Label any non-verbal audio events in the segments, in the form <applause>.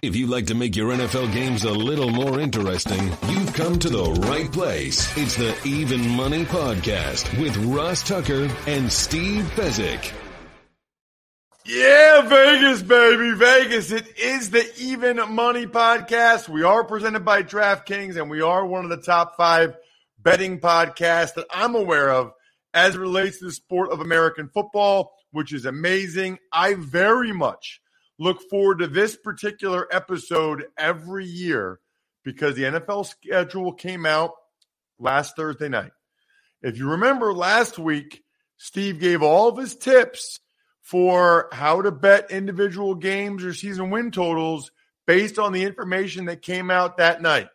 If you'd like to make your NFL games a little more interesting, you've come to the right place. It's the Even Money Podcast with Ross Tucker and Steve Fezzik. Yeah, Vegas, baby, Vegas. It is the Even Money Podcast. We are presented by DraftKings, and we are one of the top five betting podcasts that I'm aware of as it relates to the sport of American football, which is amazing. I very much look forward to this particular episode every year because the NFL schedule came out last Thursday night. If you remember last week, Steve gave all of his tips for how to bet individual games or season win totals based on the information that came out that night.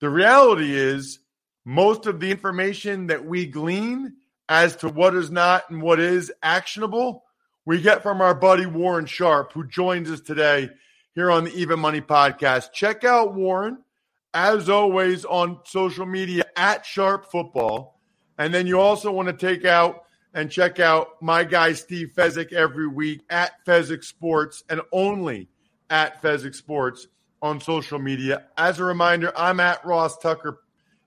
The reality is, most of the information that we glean as to what is not and what is actionable we get from our buddy Warren Sharp, who joins us today here on the Even Money Podcast. Check out Warren, as always, on social media at Sharp Football. And then you also want to take out and check out my guy Steve Fezzik every week at Fezzik Sports and only at Fezzik Sports on social media. As a reminder, I'm at Ross Tucker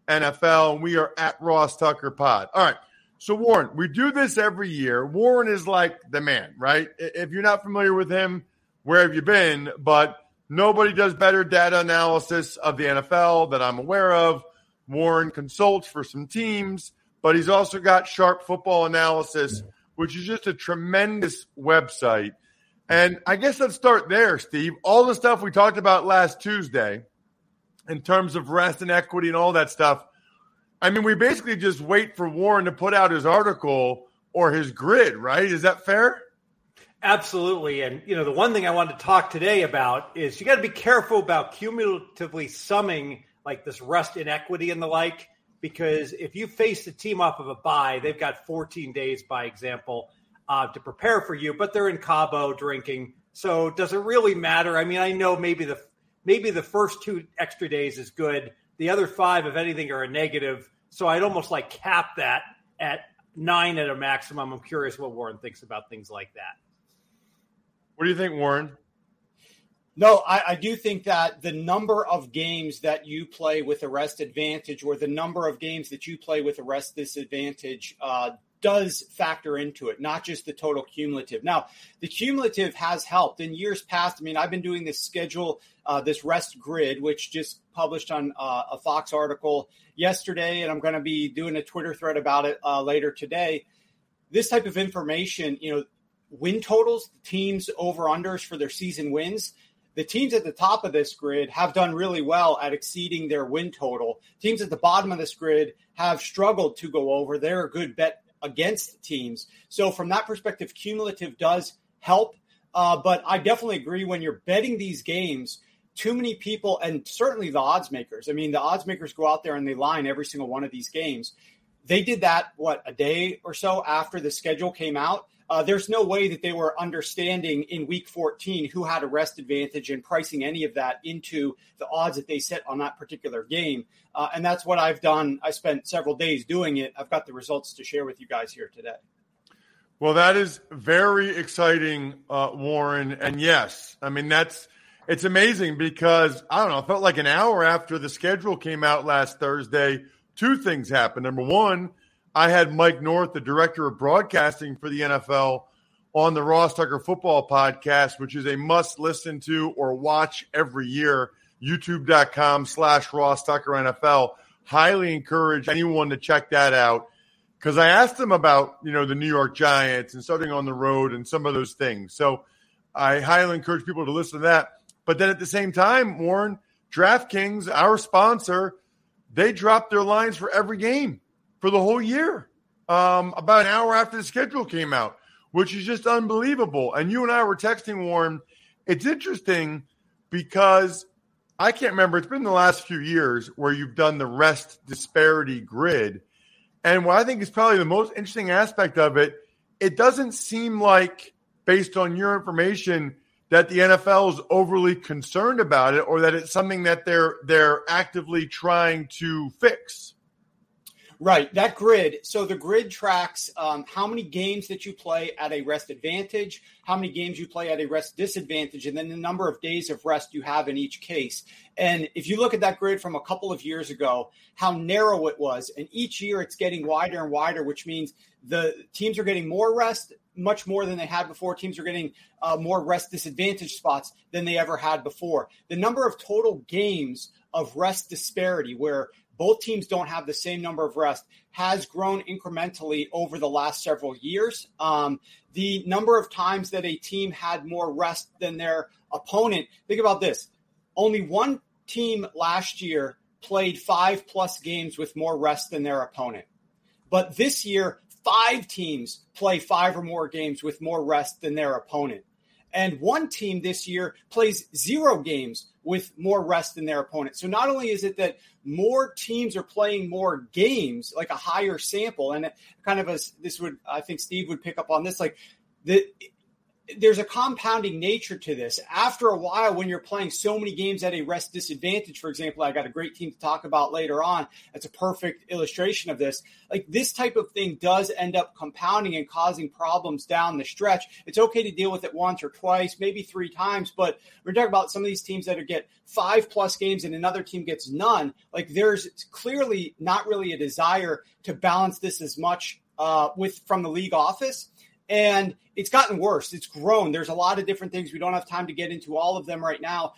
NFL and we are at Ross Tucker Pod. All right. So, Warren, we do this every year. Warren is like the man, right? If you're not familiar with him, where have you been? But nobody does better data analysis of the NFL that I'm aware of. Warren consults for some teams, but he's also got Sharp Football Analysis, which is just a tremendous website. And I guess let's start there, Steve. All the stuff we talked about last Tuesday in terms of rest and equity and all that stuff I mean, we basically just wait for Warren to put out his article or his grid, right? Is that fair? Absolutely. And, you know, the one thing I wanted to talk today about is you got to be careful about cumulatively summing like this rust inequity and the like, because if you face the team off of a bye, they've got 14 days, by example, uh, to prepare for you, but they're in Cabo drinking. So does it really matter? I mean, I know maybe the maybe the first two extra days is good. The other five, if anything, are a negative. So I'd almost like cap that at nine at a maximum. I'm curious what Warren thinks about things like that. What do you think, Warren? No, I, I, do think that the number of games that you play with a rest advantage or the number of games that you play with a rest disadvantage uh, does factor into it, not just the total cumulative. Now, the cumulative has helped in years past. I mean, I've been doing this schedule, uh, this rest grid, which just published on uh, a Fox article yesterday, and I'm going to be doing a Twitter thread about it uh, later today. This type of information, you know, win totals, teams over unders for their season wins. The teams at the top of this grid have done really well at exceeding their win total. Teams at the bottom of this grid have struggled to go over. They're a good bet against teams. So from that perspective, cumulative does help. Uh, but I definitely agree when you're betting these games, too many people, and certainly the odds makers. I mean, the odds makers go out there and they line every single one of these games. They did that what a day or so after the schedule came out. Uh, there's no way that they were understanding in week 14 who had a rest advantage and pricing any of that into the odds that they set on that particular game. Uh, and that's what I've done. I spent several days doing it. I've got the results to share with you guys here today. Well, that is very exciting, uh, Warren. And yes, I mean, that's it's amazing because I don't know, it felt like an hour after the schedule came out last Thursday, two things happened. Number one, I had Mike North, the director of broadcasting for the NFL, on the Ross Tucker Football Podcast, which is a must listen to or watch every year. YouTube.com slash Ross Tucker NFL. Highly encourage anyone to check that out because I asked him about you know the New York Giants and starting on the road and some of those things. So I highly encourage people to listen to that. But then at the same time, Warren, DraftKings, our sponsor, they dropped their lines for every game for the whole year um, about an hour after the schedule came out, which is just unbelievable. And you and I were texting, Warren. It's interesting because I can't remember. It's been the last few years where you've done the rest disparity grid. And what I think is probably the most interesting aspect of it, it doesn't seem like, based on your information, that the NFL is overly concerned about it or that it's something that they're they're actively trying to fix. Right, that grid. So the grid tracks um, how many games that you play at a rest advantage, how many games you play at a rest disadvantage, and then the number of days of rest you have in each case. And if you look at that grid from a couple of years ago, how narrow it was, and each year it's getting wider and wider, which means the teams are getting more rest, much more than they had before. Teams are getting uh, more rest disadvantage spots than they ever had before. The number of total games of rest disparity, where both teams don't have the same number of rest, has grown incrementally over the last several years. Um, the number of times that a team had more rest than their opponent, think about this only one team last year played five plus games with more rest than their opponent. But this year, five teams play five or more games with more rest than their opponent. And one team this year plays zero games with more rest than their opponent. So not only is it that more teams are playing more games, like a higher sample, and kind of as this would, I think Steve would pick up on this, like the there's a compounding nature to this. After a while, when you're playing so many games at a rest disadvantage, for example, I got a great team to talk about later on. That's a perfect illustration of this. Like this type of thing does end up compounding and causing problems down the stretch. It's okay to deal with it once or twice, maybe three times, but we're talking about some of these teams that get five plus games and another team gets none. Like there's clearly not really a desire to balance this as much uh, with from the league office and it's gotten worse. It's grown. There's a lot of different things. We don't have time to get into all of them right now.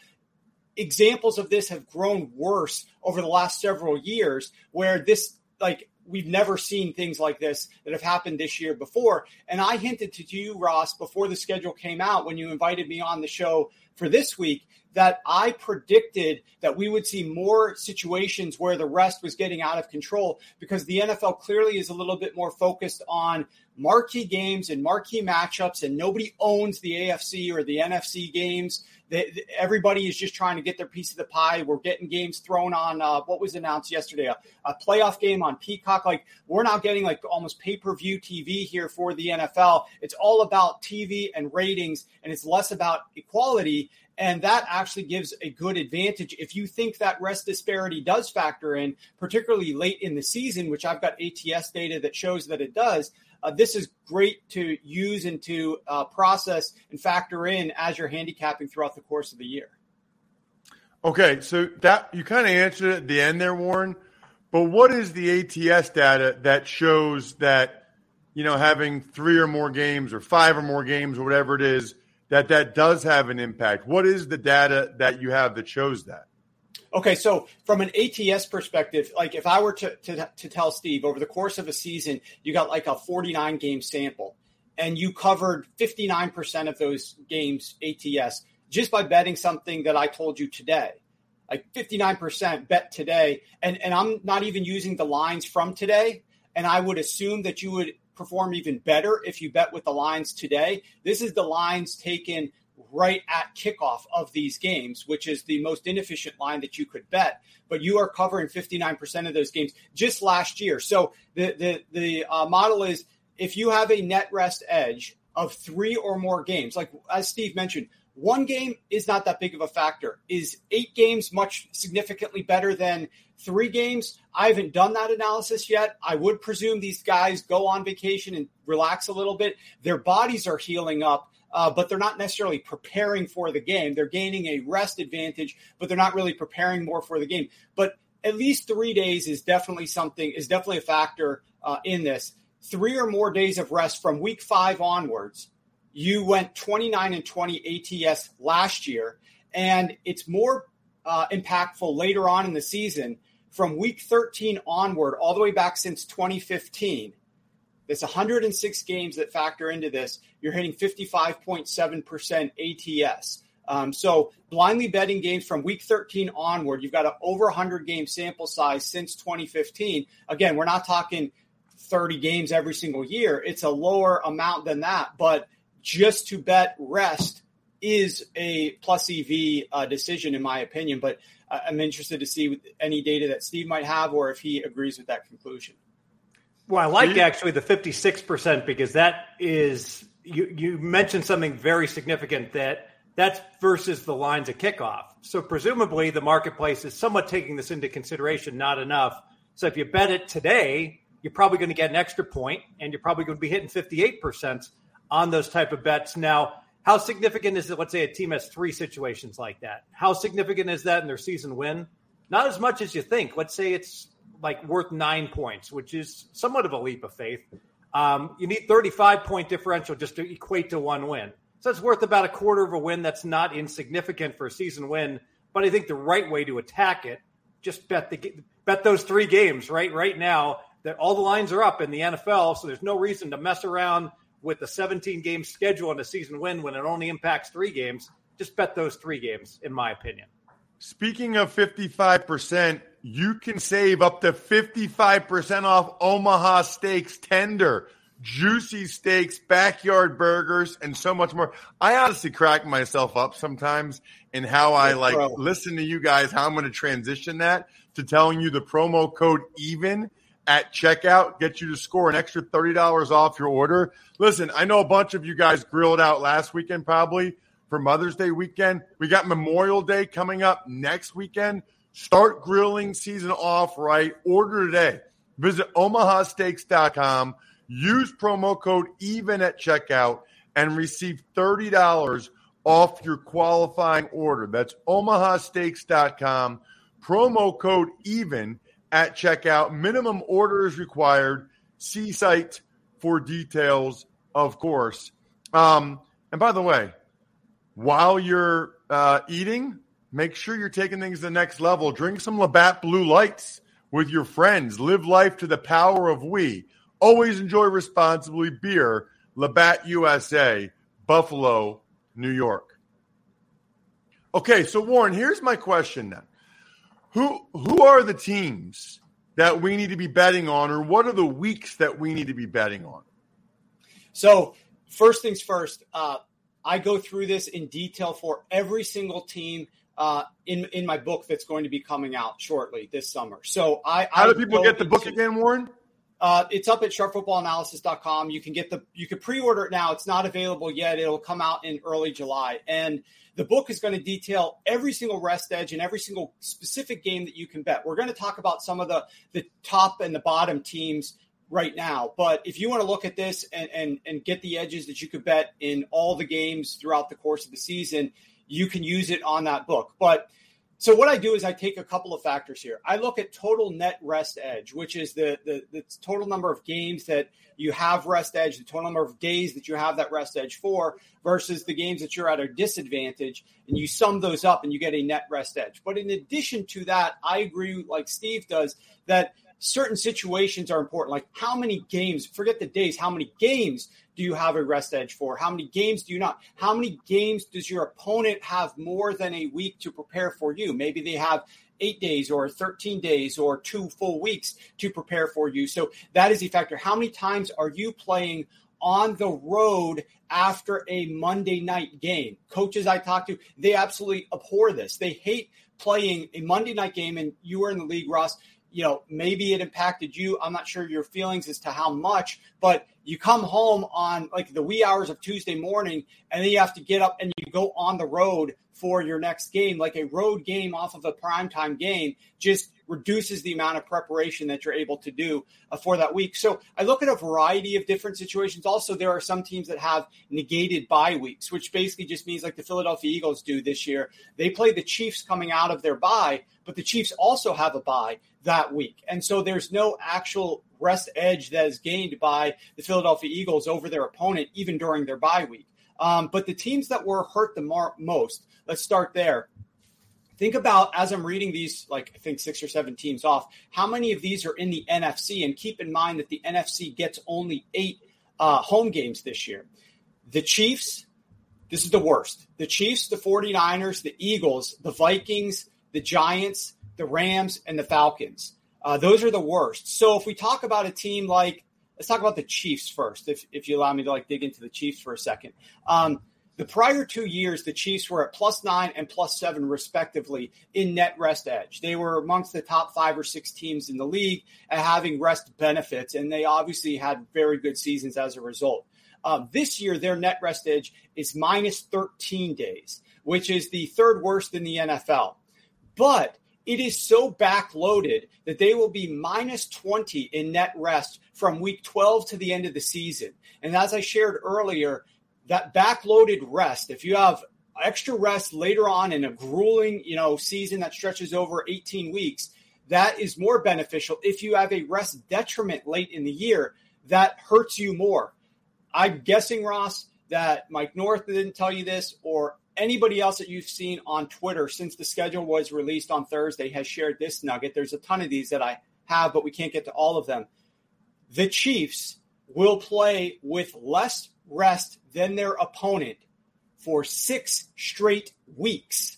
Examples of this have grown worse over the last several years, where this, like, we've never seen things like this that have happened this year before. And I hinted to you, Ross, before the schedule came out when you invited me on the show for this week that I predicted that we would see more situations where the rest was getting out of control because the NFL clearly is a little bit more focused on marquee games and marquee matchups, and nobody owns the AFC or the NFC games. They, everybody is just trying to get their piece of the pie. We're getting games thrown on uh, what was announced yesterday, a, a, playoff game on Peacock. Like we're now getting like almost pay per view TV here for the NFL. It's all about TV and ratings, and it's less about equality. And that actually gives a good advantage if you think that rest disparity does factor in, particularly late in the season, which I've got ATS data that shows that it does. Uh, this is great to use and to uh, process and factor in as you're handicapping throughout the course of the year. Okay, so that you kind of answered at the end there, Warren. But what is the ATS data that shows that you know having three or more games or five or more games or whatever it is that that does have an impact? What is the data that you have that shows that? Okay, so from an ATS perspective, like if I were to, to, to tell Steve over the course of a season, you got like a 49 game sample and you covered 59% of those games ATS just by betting something that I told you today. Like 59% bet today. And, and I'm not even using the lines from today. And I would assume that you would perform even better if you bet with the lines today. This is the lines taken right at kickoff of these games, which is the most inefficient line that you could bet. But you are covering 59% of those games just last year. So the the the uh, model is if you have a net rest edge of three or more games. Like as Steve mentioned, one game is not that big of a factor. Is eight games much significantly better than three games? I haven't done that analysis yet. I would presume these guys go on vacation and relax a little bit. Their bodies are healing up. Uh, but they're not necessarily preparing for the game. They're gaining a rest advantage, but they're not really preparing more for the game. But at least three days is definitely something, is definitely a factor uh, in this. Three or more days of rest from week five onwards you went 29 and 20 ATS last year, and it's more uh, impactful later on in the season from week 13 onward, all the way back since 2015. There's 106 games that factor into this. You're hitting 55.7% ATS. Um, so blindly betting games from week 13 onward, you've got an over 100 game sample size since 2015. Again, we're not talking 30 games every single year. It's a lower amount than that, but just to bet rest is a plus EV uh, decision, in my opinion. But uh, I'm interested to see any data that Steve might have or if he agrees with that conclusion. Well, I like actually the 56% because that is, you, you mentioned something very significant that that's versus the lines of kickoff. So presumably the marketplace is somewhat taking this into consideration, not enough. So if you bet it today, you're probably going to get an extra point and you're probably going to be hitting 58% on those type of bets. Now, how significant is it? Let's say a team has three situations like that. How significant is that in their season win? Not as much as you think. Let's say it's like worth nine points, which is somewhat of a leap of faith. Um, you need 35 point differential just to equate to one win. So it's worth about a quarter of a win. That's not insignificant for a season win. But I think the right way to attack it, just bet the bet those three games right right now that all the lines are up in the NFL. So there's no reason to mess around with a 17 game schedule and a season win when it only impacts three games, just bet those three games, in my opinion. Speaking of 55%, you can save up to 55% off Omaha Steaks tender, juicy steaks, backyard burgers, and so much more. I honestly crack myself up sometimes in how I like listen to you guys, how I'm going to transition that to telling you the promo code even at checkout, get you to score an extra $30 off your order. Listen, I know a bunch of you guys grilled out last weekend, probably for Mother's Day weekend. We got Memorial Day coming up next weekend. Start grilling season off right. Order today. Visit omahasteaks.com. Use promo code EVEN at checkout and receive $30 off your qualifying order. That's omahasteaks.com. Promo code EVEN at checkout. Minimum order is required. See site for details, of course. Um, and by the way, while you're uh, eating, make sure you're taking things to the next level. Drink some Labatt Blue Lights with your friends. Live life to the power of we. Always enjoy responsibly. Beer, Labatt USA, Buffalo, New York. Okay, so Warren, here's my question then. Who who are the teams that we need to be betting on, or what are the weeks that we need to be betting on? So, first things first, uh, I go through this in detail for every single team uh, in in my book that's going to be coming out shortly this summer. So, I how I do people get the book again, Warren? Uh, it's up at sharpfootballanalysis.com. You can get the you can pre-order it now. It's not available yet. It'll come out in early July. And the book is going to detail every single rest edge and every single specific game that you can bet. We're going to talk about some of the the top and the bottom teams right now. But if you want to look at this and and, and get the edges that you could bet in all the games throughout the course of the season, you can use it on that book. But so what I do is I take a couple of factors here. I look at total net rest edge, which is the, the, the total number of games that you have rest edge, the total number of days that you have that rest edge for, versus the games that you're at a disadvantage, and you sum those up and you get a net rest edge. But in addition to that, I agree, like Steve does, that certain situations are important. Like how many games, forget the days, how many games do you have a rest edge for? How many games do you not? How many games does your opponent have more than a week to prepare for you? Maybe they have eight days or 13 days or two full weeks to prepare for you. So that is a factor. How many times are you playing on the road after a Monday night game? Coaches I talk to, they absolutely abhor this. They hate playing a Monday night game, and you are in the league, Ross you know, maybe it impacted you. I'm not sure your feelings as to how much, but you come home on like the wee hours of Tuesday morning, and then you have to get up and you go on the road for your next game. Like a road game off of a primetime game just reduces the amount of preparation that you're able to do uh, for that week. So I look at a variety of different situations. Also, there are some teams that have negated bye weeks, which basically just means like the Philadelphia Eagles do this year. They play the Chiefs coming out of their bye, but the Chiefs also have a bye that week. And so there's no actual rest edge that is gained by the Philadelphia Eagles over their opponent, even during their bye week. Um, but the teams that were hurt the mar- most, let's start there. Think about as I'm reading these, like I think six or seven teams off, how many of these are in the NFC? And keep in mind that the NFC gets only eight uh, home games this year. The Chiefs, this is the worst. The Chiefs, the 49ers, the Eagles, the Vikings, the Giants, the Rams, and the Falcons. Uh, those are the worst. So if we talk about a team like, let's talk about the Chiefs first, if, if you allow me to like dig into the Chiefs for a second. Um, the prior two years, the Chiefs were at plus nine and plus seven, respectively, in net rest edge. They were amongst the top five or six teams in the league at having rest benefits, and they obviously had very good seasons as a result. Um, this year, their net rest edge is minus 13 days, which is the third worst in the NFL. But it is so backloaded that they will be minus 20 in net rest from week 12 to the end of the season. And as I shared earlier, that backloaded rest, if you have extra rest later on in a grueling, you know, season that stretches over 18 weeks, that is more beneficial. If you have a rest detriment late in the year, that hurts you more. I'm guessing, Ross, that Mike North didn't tell you this, or anybody else that you've seen on Twitter since the schedule was released on Thursday has shared this nugget. There's a ton of these that I have, but we can't get to all of them. The Chiefs will play with less rest than their opponent for six straight weeks.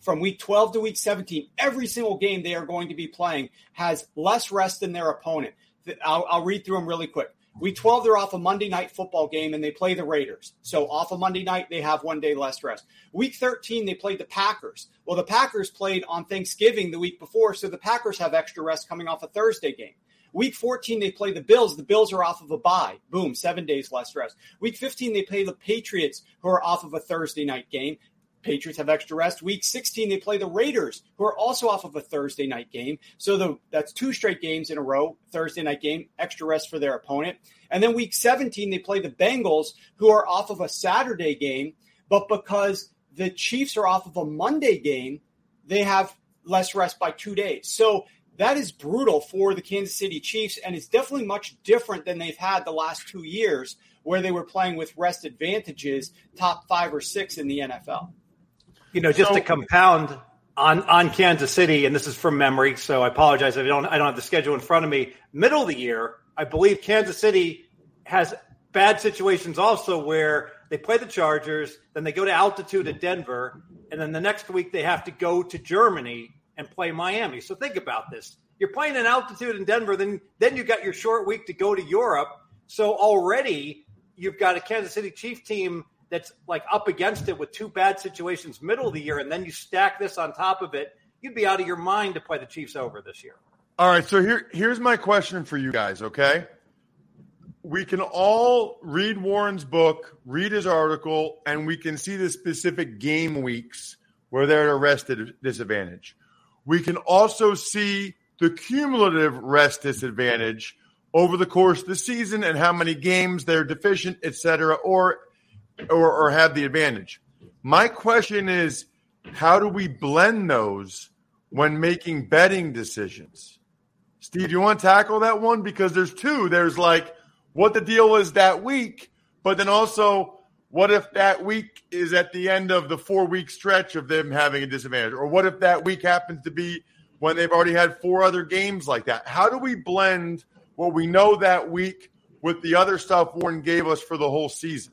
From week 12 to week 17, every single game they are going to be playing has less rest than their opponent. I'll, I'll read through them really quick. Week 12, they're off a Monday night football game and they play the Raiders. So off a Monday night, they have one day less rest. Week 13, they played the Packers. Well, the Packers played on Thanksgiving the week before, so the Packers have extra rest coming off a Thursday game. Week 14, they play the Bills. The Bills are off of a bye. Boom, seven days less rest. Week 15, they play the Patriots, who are off of a Thursday night game. Patriots have extra rest. Week 16, they play the Raiders, who are also off of a Thursday night game. So the, that's two straight games in a row, Thursday night game, extra rest for their opponent. And then week 17, they play the Bengals, who are off of a Saturday game. But because the Chiefs are off of a Monday game, they have less rest by two days. So that is brutal for the Kansas City Chiefs, and it's definitely much different than they've had the last two years, where they were playing with rest advantages, top five or six in the NFL. You know, just so, to compound on on Kansas City, and this is from memory, so I apologize. I don't I don't have the schedule in front of me. Middle of the year, I believe Kansas City has bad situations also where they play the Chargers, then they go to altitude at Denver, and then the next week they have to go to Germany and play Miami. So think about this. You're playing in altitude in Denver, then then you got your short week to go to Europe. So already you've got a Kansas City Chief team that's like up against it with two bad situations middle of the year, and then you stack this on top of it, you'd be out of your mind to play the Chiefs over this year. All right, so here here's my question for you guys, okay? We can all read Warren's book, read his article, and we can see the specific game weeks where they're at a rest disadvantage. We can also see the cumulative rest disadvantage over the course of the season and how many games they're deficient, et cetera, or, or, or have the advantage. My question is, how do we blend those when making betting decisions? Steve, you want to tackle that one? Because there's two. There's like what the deal is that week, but then also what if that week is at the end of the four week stretch of them having a disadvantage? Or what if that week happens to be when they've already had four other games like that? How do we blend what we know that week with the other stuff Warren gave us for the whole season?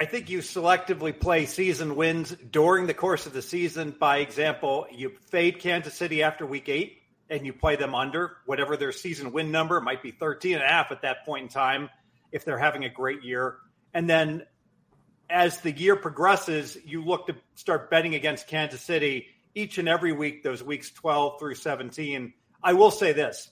I think you selectively play season wins during the course of the season. By example, you fade Kansas City after week eight and you play them under whatever their season win number might be 13 and a half at that point in time if they're having a great year. And then as the year progresses, you look to start betting against Kansas City each and every week, those weeks 12 through 17. I will say this.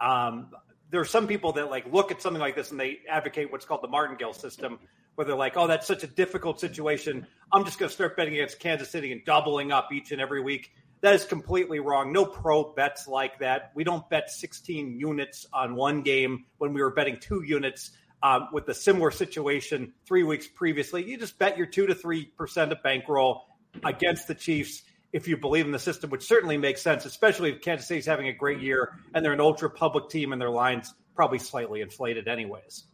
Um, there are some people that like look at something like this and they advocate what's called the martingale system, where they're like, "Oh, that's such a difficult situation. I'm just going to start betting against Kansas City and doubling up each and every week." That is completely wrong. No pro bets like that. We don't bet 16 units on one game when we were betting two units um, with a similar situation three weeks previously. You just bet your two to three percent of bankroll against the Chiefs if you believe in the system, which certainly makes sense, especially if Kansas City's having a great year and they're an ultra public team and their lines probably slightly inflated anyways.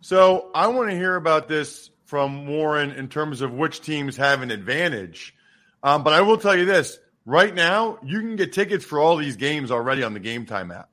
So I want to hear about this from Warren in terms of which teams have an advantage. Um, but I will tell you this right now, you can get tickets for all these games already on the Game Time app.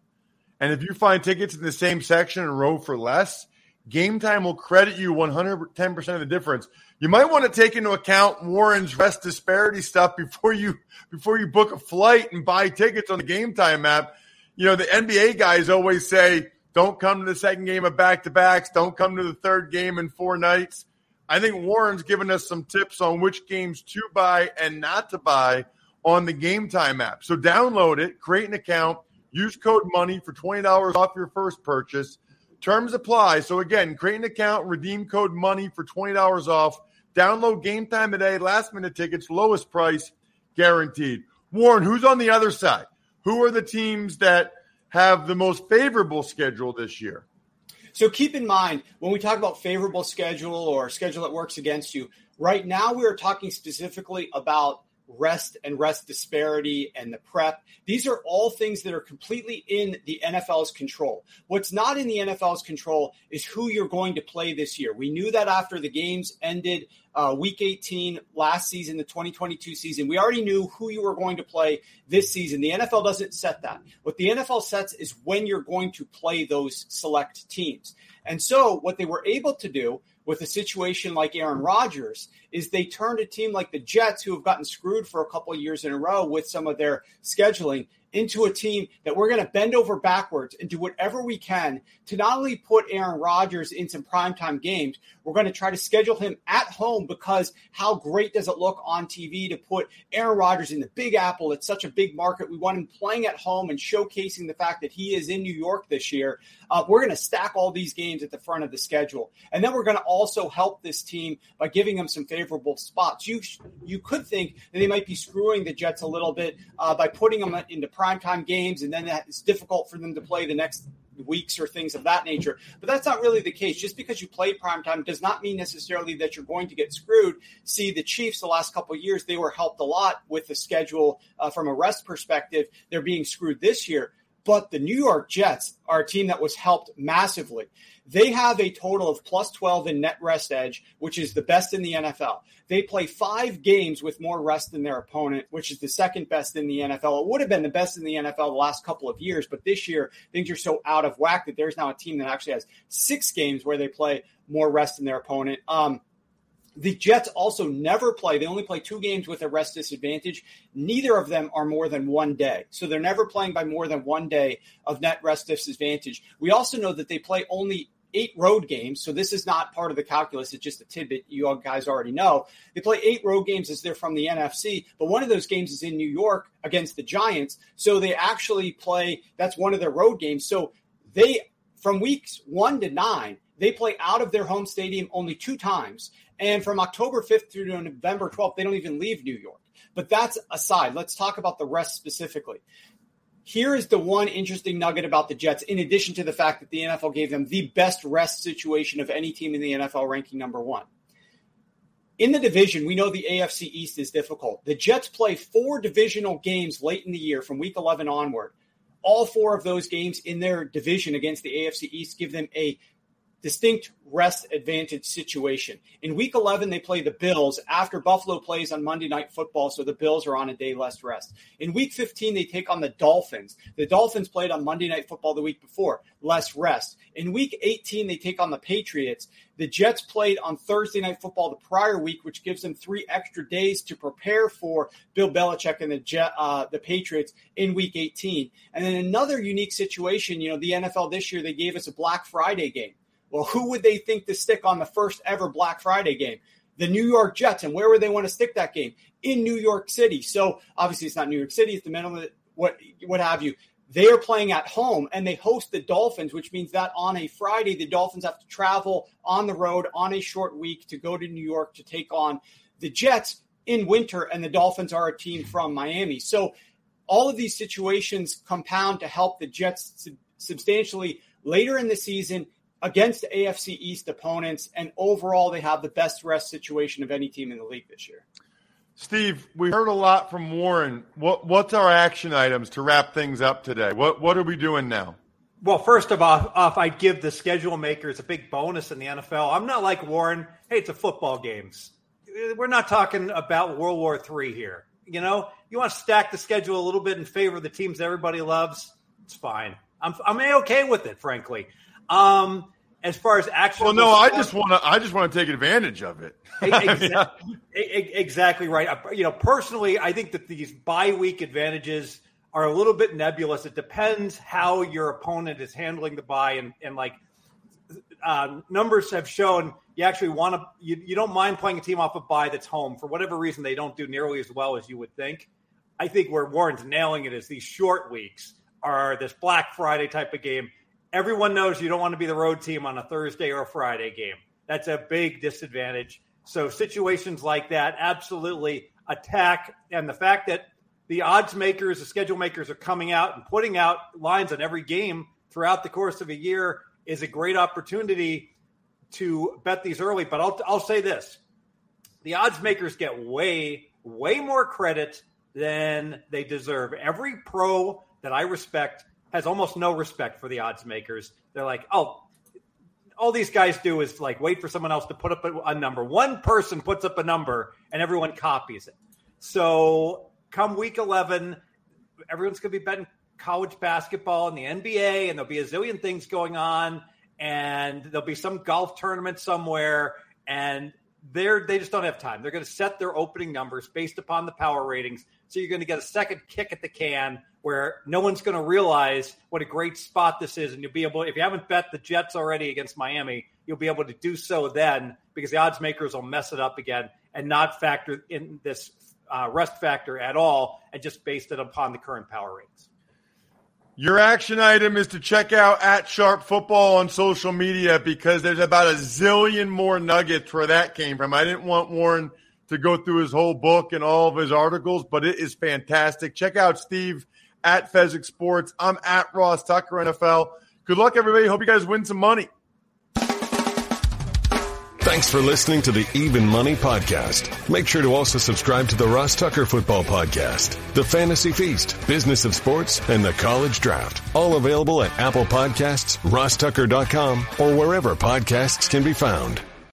And if you find tickets in the same section and row for less, Game Time will credit you 110% of the difference. You might want to take into account Warren's rest disparity stuff before you before you book a flight and buy tickets on the Game Time app. You know, the NBA guys always say, don't come to the second game of back to backs, don't come to the third game in four nights. I think Warren's given us some tips on which games to buy and not to buy on the Game Time app. So download it, create an account, use code MONEY for $20 off your first purchase. Terms apply. So again, create an account, redeem code MONEY for $20 off. Download Game Time today, last minute tickets, lowest price guaranteed. Warren, who's on the other side? Who are the teams that have the most favorable schedule this year? So keep in mind when we talk about favorable schedule or schedule that works against you, right now we are talking specifically about rest and rest disparity and the prep. These are all things that are completely in the NFL's control. What's not in the NFL's control is who you're going to play this year. We knew that after the games ended uh, week 18 last season, the 2022 season. We already knew who you were going to play this season. The NFL doesn't set that. What the NFL sets is when you're going to play those select teams. And so what they were able to do with a situation like Aaron Rodgers is they turned a team like the Jets, who have gotten screwed for a couple years in a row with some of their scheduling, into a team that we're going to bend over backwards and do whatever we can to not only put Aaron Rodgers in some primetime games, we're going to try to schedule him at home because how great does it look on TV to put Aaron Rodgers in the Big Apple? It's such a big market. We want him playing at home and showcasing the fact that he is in New York this year. Uh, we're going to stack all these games at the front of the schedule. And then we're going to also help this team by giving them some favorable spots. You, you could think that they might be screwing the Jets a little bit uh, by putting them into primetime games, and then it's difficult for them to play the next weeks or things of that nature. But that's not really the case. Just because you play primetime does not mean necessarily that you're going to get screwed. See, the Chiefs the last couple of years, they were helped a lot with the schedule uh, from a rest perspective. They're being screwed this year. But the New York Jets are a team that was helped massively. They have a total of plus 12 in net rest edge, which is the best in the NFL. They play five games with more rest than their opponent, which is the second best in the NFL. It would have been the best in the NFL the last couple of years, but this year things are so out of whack that there's now a team that actually has six games where they play more rest than their opponent. Um, the Jets also never play. They only play two games with a rest disadvantage. Neither of them are more than one day. So they're never playing by more than one day of net rest disadvantage. We also know that they play only eight road games. So this is not part of the calculus. It's just a tidbit you guys already know. They play eight road games as they're from the NFC, but one of those games is in New York against the Giants. So they actually play, that's one of their road games. So they, from weeks one to nine, they play out of their home stadium only two times. And from October 5th through November 12th, they don't even leave New York. But that's aside. Let's talk about the rest specifically. Here is the one interesting nugget about the Jets, in addition to the fact that the NFL gave them the best rest situation of any team in the NFL, ranking number one. In the division, we know the AFC East is difficult. The Jets play four divisional games late in the year from week 11 onward. All four of those games in their division against the AFC East give them a distinct rest advantage situation. In week 11, they play the Bills after Buffalo plays on Monday Night Football, so the Bills are on a day less rest. In week 15, they take on the Dolphins. The Dolphins played on Monday Night Football the week before, less rest. In week 18, they take on the Patriots. The Jets played on Thursday Night Football the prior week, which gives them three extra days to prepare for Bill Belichick and the Jet, uh, the Patriots in week 18. And then another unique situation, you know, the NFL this year, they gave us a Black Friday game. Well, who would they think to stick on the first ever Black Friday game? The New York Jets. And where would they want to stick that game? In New York City. So obviously, it's not New York City, it's the middle of what what have you. They are playing at home and they host the Dolphins, which means that on a Friday, the Dolphins have to travel on the road on a short week to go to New York to take on the Jets in winter. And the Dolphins are a team from Miami. So all of these situations compound to help the Jets substantially later in the season against AFC East opponents. And overall, they have the best rest situation of any team in the league this year. Steve, we heard a lot from Warren. What, what's our action items to wrap things up today? What what are we doing now? Well, first of all, off, I'd give the schedule makers a big bonus in the NFL. I'm not like Warren. Hey, it's a football games. We're not talking about World War III here. You know, you want to stack the schedule a little bit in favor of the teams everybody loves. It's fine. I'm I'm okay with it, frankly. Um, as far as actual. Well, no, I just want to. I just want to take advantage of it. <laughs> exactly, exactly right. You know, personally, I think that these bye week advantages are a little bit nebulous. It depends how your opponent is handling the bye, and and like uh, numbers have shown, you actually want to. You, you don't mind playing a team off a bye that's home for whatever reason they don't do nearly as well as you would think. I think where Warren's nailing it is these short weeks are this Black Friday type of game everyone knows you don't want to be the road team on a Thursday or a Friday game. That's a big disadvantage. So situations like that absolutely attack. And the fact that the odds makers, the schedule makers are coming out and putting out lines on every game throughout the course of a year is a great opportunity to bet these early. But I'll, I'll say this the odds makers get way, way more credit than they deserve. Every pro that I respect has almost no respect for the odds makers. They're like, oh, all these guys do is like wait for someone else to put up a, a number. One person puts up a number and everyone copies it. So come week 11, everyone's going to be betting college basketball and the NBA, and there'll be a zillion things going on, and there'll be some golf tournament somewhere, and they're they just don't have time. They're going to set their opening numbers based upon the power ratings. So you're going to get a second kick at the can where no one's going to realize what a great spot this is, and you'll be able. If you haven't bet the Jets already against Miami, you'll be able to do so then because the odds makers will mess it up again and not factor in this uh, rest factor at all, and just based it upon the current power ratings. Your action item is to check out at Sharp Football on social media because there's about a zillion more nuggets where that came from. I didn't want Warren to go through his whole book and all of his articles, but it is fantastic. Check out Steve at Fezzik Sports. I'm at Ross Tucker NFL. Good luck, everybody. Hope you guys win some money. Thanks for listening to the Even Money Podcast. Make sure to also subscribe to the Ross Tucker Football Podcast, the Fantasy Feast, Business of Sports, and the College Draft. All available at Apple Podcasts, rosstucker.com, or wherever podcasts can be found.